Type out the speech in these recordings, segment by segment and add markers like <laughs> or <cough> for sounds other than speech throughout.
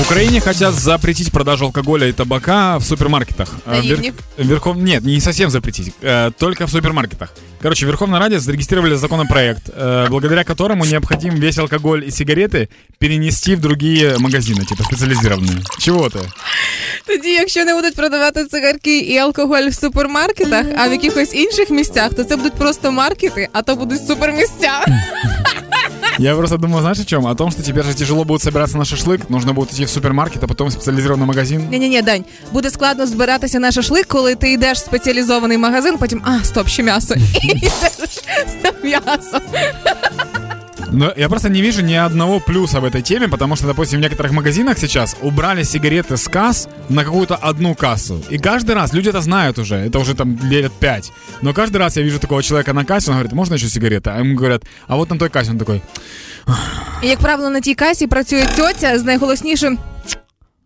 В Украине хотят запретить продажу алкоголя и табака в супермаркетах. На Э, Ивне? Верхов... Нет, не совсем запретить, э, только в супермаркетах. Короче, в Верховной Раде зарегистрировали законопроект, э, благодаря которому необходим весь алкоголь и сигареты перенести в другие магазины, типа специализированные. Чего ты? Тоді, якщо не будуть продавати цигарки і алкоголь в супермаркетах, а в якихось інших місцях, то це будуть просто маркети, а то будуть супермісця. <laughs> Я просто думаю, знаешь о чем? О том, что теперь же тяжело будет собираться на шашлык, нужно будет идти в супермаркет, а потом в специализированный магазин. Ні, ні, ні, Дань, буде складно збиратися на шашлик, коли ти йдеш в спеціалізований магазин, потім а, стоп, ще м'ясо. <laughs> І йдеш за м'ясо. Но я просто не вижу ни одного плюса в этой теме, потому что, допустим, в некоторых магазинах сейчас убрали сигареты с касс на какую-то одну кассу. И каждый раз, люди это знают уже, это уже там лет пять. Но каждый раз я вижу такого человека на кассе, он говорит, можно еще сигареты? А ему говорят, а вот на той кассе он такой, І, як правило, на тій касі працює тьотя з найголоснішим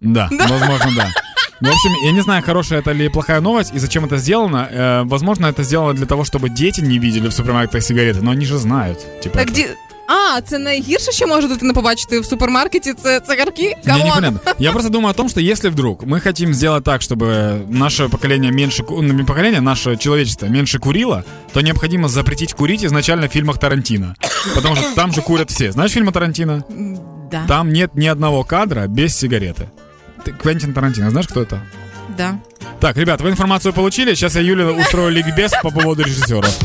да, возможно, да. В общем, я не знаю, хорошая это или плохая новость, и зачем это сделано. Э, возможно, это сделано для того, чтобы дети не видели в супермаркетах сигареты, но они же знают. Типа, Так это- ді... А, це найгірше, що може дитина побачити в супермаркеті, це цигарки? Come on. непонятно. Я просто думаю о том, что если вдруг мы хотим сделать так, чтобы наше поколение меньше, ку- ну, не поколение, наше человечество меньше курило, то необходимо запретить курить изначально в фильмах Тарантино. Потому что там же курят все. Знаешь фильмы Тарантино? Да, Там нет ни одного кадра без сигареты. Ты Квентин Тарантино, знаешь, кто это? да. Так, ребят, вы информацию получили. Сейчас я Юля устрою ликбез по поводу режиссеров.